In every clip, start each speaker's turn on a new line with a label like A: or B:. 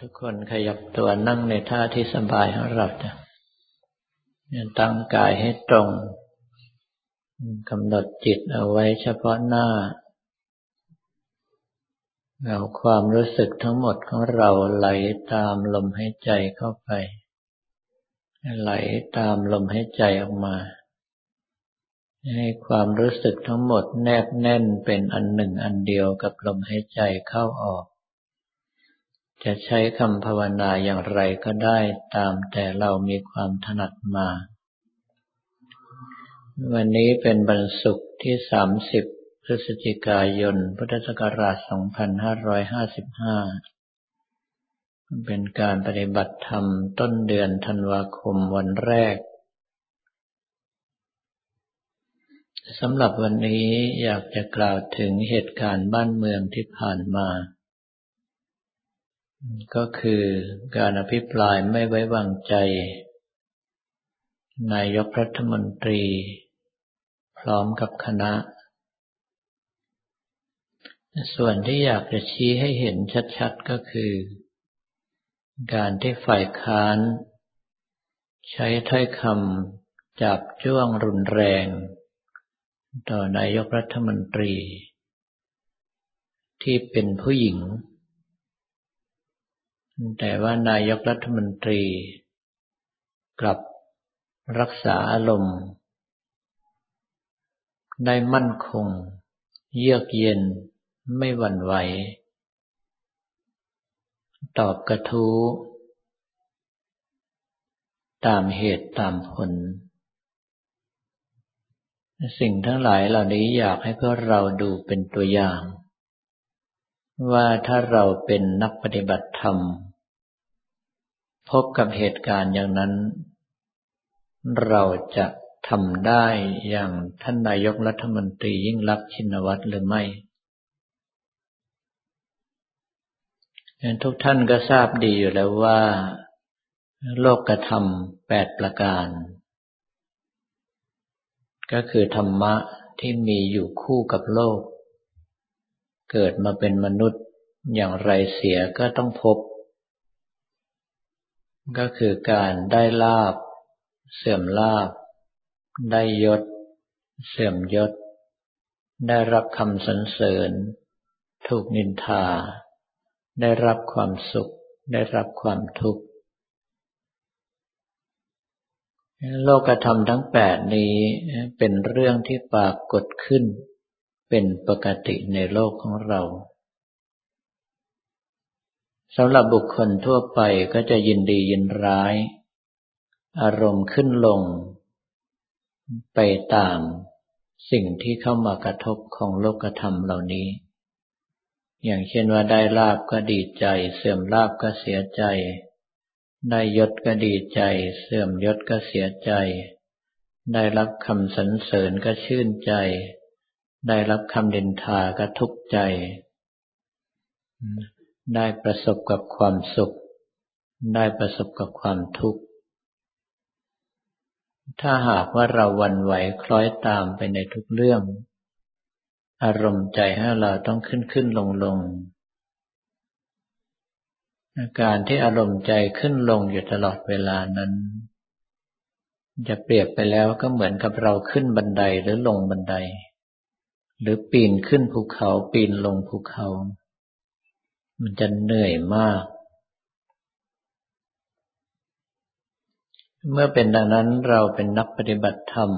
A: ทุกคนขยับตัวนั่งในท่าที่สบายของเราจะตั้งกายให้ตรงกำหนดจิตเอาไว้เฉพาะหน้า เอาความรู้สึกทั้งหมดของเราไหลตามลมหายใจเข้าไป ไหลตามลมหายใจออกมา ให้ความรู้สึกทั้งหมดแนบแน่นเป็นอันหนึ่งอันเดียวกับลมหายใจเข้าออก จะใช้คำภาวนาอย่างไรก็ได้ตามแต่เรามีความถนัดมา วันนี้เป็นบรรสุกที่ 30 พฤศจิกายน พุทธศักราช 2555 เป็นการปฏิบัติธรรมต้นเดือนธันวาคมวันแรกสำหรับวันนี้อยากจะกล่าวถึงเหตุการณ์บ้านเมืองที่ผ่านมา ก็คือการอภิปรายไม่ไว้วางใจ นายกรัฐมนตรี พร้อมกับคณะ ส่วนที่อยากจะชี้ให้เห็นชัดๆก็คือ การที่ฝ่ายค้าน ใช้ถ้อยคำจับจ้วงรุนแรง ต่อนายกรัฐมนตรี ที่เป็นผู้หญิง แต่ว่านายกรัฐมนตรีกลับรักษาอารมณ์ได้มั่นคง เยือกเย็นไม่หวั่นไหว ตอบกระทู้ ตามเหตุตามผล สิ่งทั้งหลายเหล่านี้อยากให้พวกเราดูเป็นตัวอย่าง ว่าถ้าเราเป็นนักปฏิบัติธรรม พบกับเหตุการณ์อย่างนั้น เราจะทำได้อย่างท่านนายกรัฐมนตรียิ่งรักชินวัตรหรือไม่ทุกท่านก็ทราบดีอยู่แล้วว่า โลกกระทำแปดประการ ก็คือธรรมะที่มีอยู่คู่กับโลก เกิดมาเป็นมนุษย์อย่างไรเสียก็ต้องพบ ก็คือการได้ลาบ เสื่อมลาบ ได้ยศ เสื่อมยศ ได้รับคำสรรเสริญ ถูกนินทา ได้รับความสุข ได้รับความทุกข์ โลกธรรมทั้งแปดนี้เป็นเรื่องที่ปรากฏขึ้น เป็นปกติในโลกของเราสำหรับบุคคลทั่วไปก็จะยินดียินร้าย อารมณ์ขึ้นลง ไปตามสิ่งที่เข้ามากระทบของโลกธรรมเหล่านี้ อย่างเช่นว่าได้ลาบก็ดีใจ เสื่อมลาบก็เสียใจ ได้ยศก็ดีใจ เสื่อมยศก็เสียใจ ได้รับคำสรรเสริญก็ชื่นใจ ได้รับคำดินทาก็ทุกข์ใจ ได้ประสบกับความสุข ได้ประสบกับความทุกข์ ถ้าหากว่าเราวันไหวคล้อยตามไปในทุกเรื่อง อารมณ์ใจให้เราต้องขึ้นขึ้นลงลงอาการที่อารมณ์ใจขึ้นลงอยู่ตลอดเวลานั้น จะเปรียบไปแล้วก็เหมือนกับเราขึ้นบันไดหรือลงบันได หรือปีนขึ้นภูเขาปีนลงภูเขา มันจะเหนื่อยมาก เมื่อเป็นดังนั้นเราเป็นนักปฏิบัติธรรม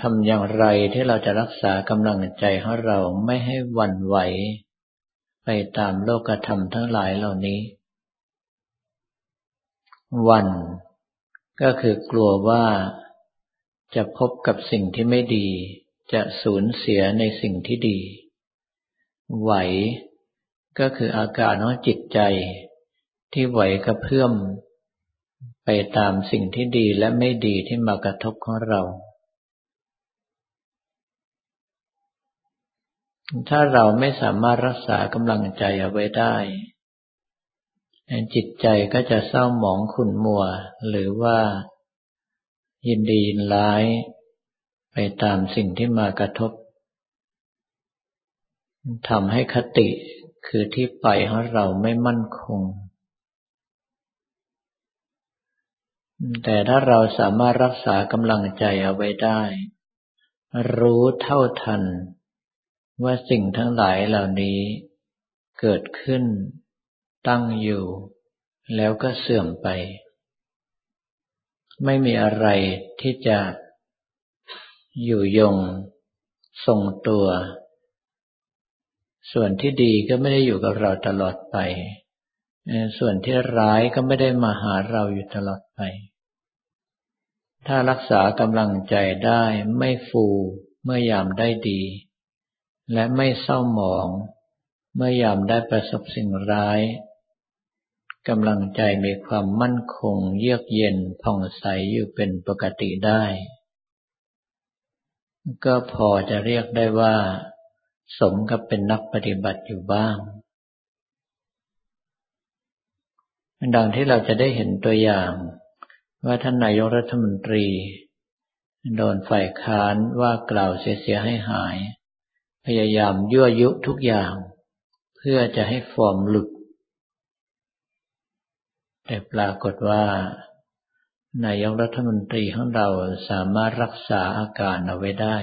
A: ทำอย่างไรที่เราจะรักษากำลังใจของเราไม่ให้วันไหว ไปตามโลกธรรมทั้งหลายเหล่านี้ วันก็คือกลัวว่าจะพบกับสิ่งที่ไม่ดี จะสูญเสียในสิ่งที่ดี ไหวก็คืออาการของจิตใจ ที่ไหวกระเพื่อม ไปตามสิ่งที่ดีและไม่ดีที่มากระทบของเรา ถ้าเราไม่สามารถรักษากำลังใจเอาไว้ได้จิตใจก็จะเศร้าหมองขุ่นมัว หรือว่า ยินดียินร้าย ไปตามสิ่งที่มากระทบทำให้คติคือที่ไปของเราไม่มั่นคง แต่ถ้าเราสามารถรักษากำลังใจเอาไว้ได้ รู้เท่าทัน ว่าสิ่งทั้งหลายเหล่านี้เกิดขึ้น ตั้งอยู่ แล้วก็เสื่อมไป ไม่มีอะไรที่จะ อยู่ยง ทรงตัว ส่วนที่ดีก็ไม่ได้อยู่กับเราตลอดไป ส่วนที่ร้ายก็ไม่ได้มาหาเราอยู่ตลอดไป ถ้ารักษากำลังใจได้ไม่ฟูเมื่อยามได้ดี และไม่เศร้าหมอง เมื่อยามได้ประสบสิ่งร้ายกำลังใจมีความมั่นคง เยือกเย็นผ่องใสอยู่เป็นปกติได้ ก็พอจะเรียกได้ว่า สมกับเป็นนักปฏิบัติอยู่บ้าง ดังที่เราจะได้เห็นตัวอย่างว่าท่านนายกรัฐมนตรี โดนฝ่ายค้านว่ากล่าวเสียให้หาย พยายามยั่วยุทุกอย่าง เพื่อจะให้ฟอร์มหลุดแต่ปรากฏว่า นายกรัฐมนตรีของเราสามารถรักษาอาการเอาไว้ได้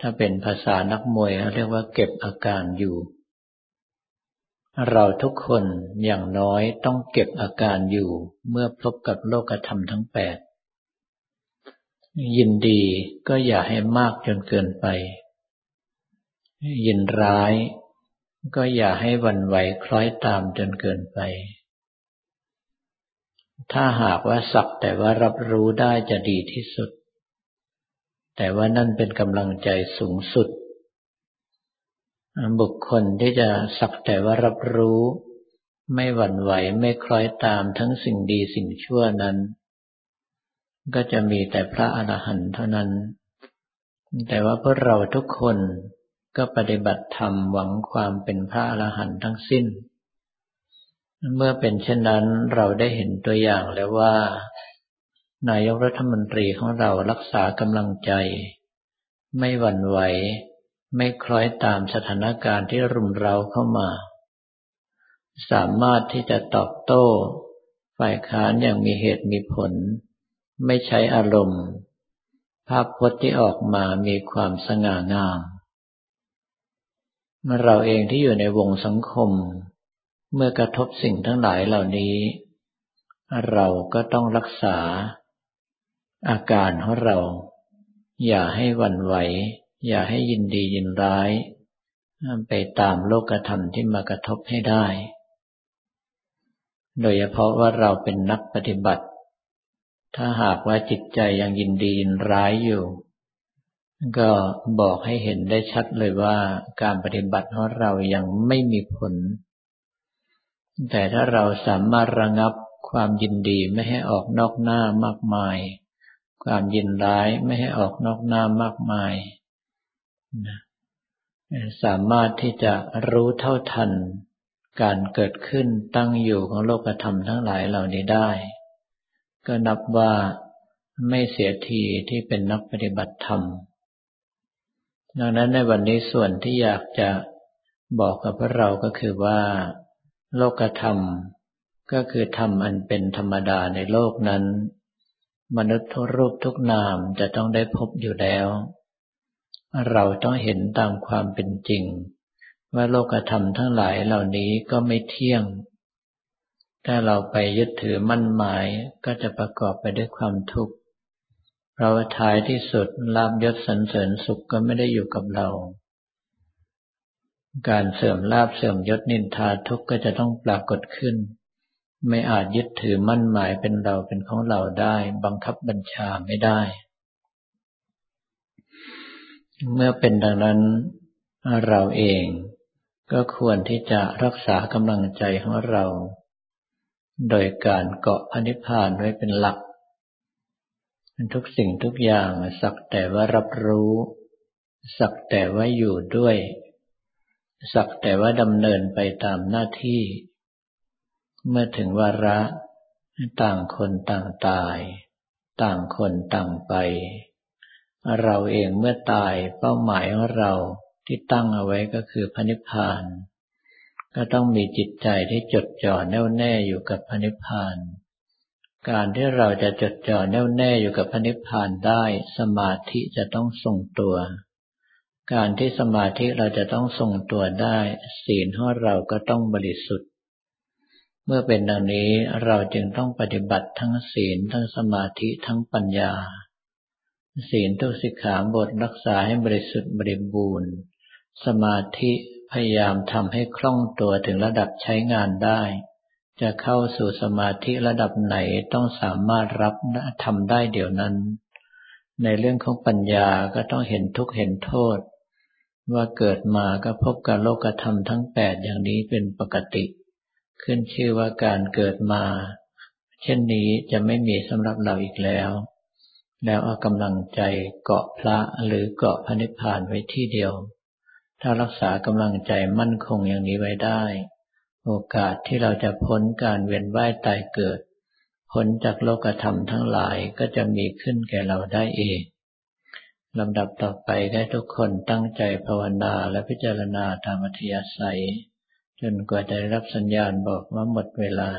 A: ถ้าเป็นภาษานักมวยเขาเรียกว่าเก็บอาการอยู่ เราทุกคนอย่างน้อยต้องเก็บอาการอยู่เมื่อพบกับโลกธรรมทั้งแปด ยินดีก็อย่าให้มากจนเกินไป ยินร้ายก็อย่าให้วันไหวคล้อยตามจนเกินไป ถ้าหากว่าสักแต่ว่ารับรู้ได้จะดีที่สุด แต่ว่านั่นเป็นกำลังใจสูงสุด บุคคลที่จะสักแต่ว่ารับรู้ ไม่หวั่นไหวไม่คล้อยตามทั้งสิ่งดีสิ่งชั่วนั้น ก็จะมีแต่พระอรหันต์เท่านั้น แต่ว่าพวกเราทุกคนก็ปฏิบัติธรรมหวังความเป็นพระอรหันต์ทั้งสิ้น เมื่อเป็นเช่นนั้นเราได้เห็นตัวอย่างแล้วว่า นายกรัฐมนตรีของเรารักษากำลังใจ ไม่หวั่นไหว ไม่คล้อยตามสถานการณ์ที่รุมเร้าเข้ามา สามารถที่จะตอบโต้ ฝ่ายค้านอย่างมีเหตุมีผล ไม่ใช้อารมณ์ ภาพพจน์ที่ออกมามีความสง่างามเราเองที่อยู่ในวงสังคม เมื่อกระทบสิ่งทั้งหลายเหล่านี้ เราก็ต้องรักษา อาการของเรา อย่าให้วันไหว อย่าให้ยินดียินร้าย ไปตามโลกธรรมที่มากระทบให้ได้ โดยเฉพาะว่าเราเป็นนักปฏิบัติ ถ้าหากว่าจิตใจยังยินดียินร้ายอยู่ ก็บอกให้เห็นได้ชัดเลยว่าการปฏิบัติของเรายังไม่มีผล แต่ถ้าเราสามารถระงับความยินดีไม่ให้ออกนอกหน้ามากมาย ความยินร้ายไม่ให้ออกนอกหน้ามากมายสามารถที่จะรู้เท่าทัน การเกิดขึ้นตั้งอยู่ของโลกธรรมทั้งหลายเหล่านี้ได้ ก็นับว่าไม่เสียทีที่เป็นนักปฏิบัติธรรม ดังนั้นในวันนี้ส่วนที่อยากจะบอกกับพวกเราก็คือว่า โลกธรรม ก็คือธรรมอันเป็นธรรมดาในโลกนั้น มนุษย์ทุกรูปทุกนามจะต้องได้พบอยู่แล้ว เราต้องเห็นตามความเป็นจริง ว่าโลกธรรมทั้งหลายเหล่านี้ก็ไม่เที่ยง ถ้าเราไปยึดถือมั่นหมายก็จะประกอบไปด้วยความทุกข์เราะว่าท้ายที่สุดลาบยศสรรเสริญสุขก็ไม่ได้อยู่กับเรา การเสื่อมลาบเสื่อมยศนินทาทุกข์ก็จะต้องปรากฏขึ้น ไม่อาจยึดถือมั่นหมายเป็นเราเป็นของเราได้ บังคับบัญชาไม่ได้ เมื่อเป็นดังนั้นเราเองก็ควรที่จะรักษากำลังใจของเรา โดยการเกาะพนิพพานไว้เป็นหลัก ทุกสิ่งทุกอย่างสักแต่ว่ารับรู้ สักแต่ว่าอยู่ด้วย สักแต่ว่าดำเนินไปตามหน้าที่ เมื่อถึงวาระต่างคนต่างตาย ต่างคนต่างไป เราเองเมื่อตายเป้าหมายของเราที่ตั้งเอาไว้ก็คือพระนิพพาน ก็ต้องมีจิตใจที่จดจ่อแน่วแน่อยู่กับพระนิพพาน การที่เราจะจดจ่อแน่วแน่อยู่กับพระนิพพานได้สมาธิจะต้องทรงตัว การที่สมาธิเราจะต้องทรงตัวได้ ศีลของเราก็ต้องบริสุทธิ์ เมื่อเป็นดังนี้เราจึงต้องปฏิบัติทั้งศีลทั้งสมาธิทั้งปัญญา ศีลทุกสิกขาบทรักษาให้บริสุทธิ์บริบูรณ์ สมาธิพยายามทำให้คล่องตัวถึงระดับใช้งานได้ จะเข้าสู่สมาธิระดับไหนต้องสามารถรับทำได้เดี๋ยวนั้น ในเรื่องของปัญญาก็ต้องเห็นทุกข์เห็นโทษ ว่าเกิดมาก็พบกับโลกธรรมทั้งแปดอย่างนี้เป็นปกติ ขึ้นชื่อว่าการเกิดมา เช่นนี้จะไม่มีสำหรับเราอีกแล้ว แล้วเอากำลังใจเกาะพระหรือเกาะพระนิพพานไว้ที่เดียว ถ้ารักษากำลังใจมั่นคงอย่างนี้ไว้ได้ โอกาสที่เราจะพ้นการเวียนว่ายตายเกิด พ้นจากโลกธรรมทั้งหลายก็จะมีขึ้นแก่เราได้เอง ลำดับต่อไปได้ทุกคนตั้งใจภาวนาและพิจารณาธรรมทยาศัย จนกว่าจะได้รับสัญญาณบอกว่าหมดเวลา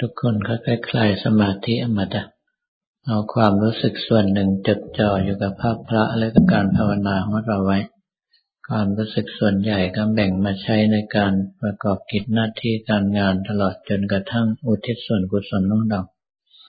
A: ทุกคนค่อยๆคลายสมาธิอมาดะเอาความรู้สึกส่วนหนึ่งจดจ่ออยู่กับภาพพระและกับการภาวนาของเราไว้ ความรู้สึกส่วนใหญ่ก็แบ่งมาใช้ในการประกอบกิจหน้าที่การงานตลอดจนกระทั่งอุทิศส่วนกุศลของเรา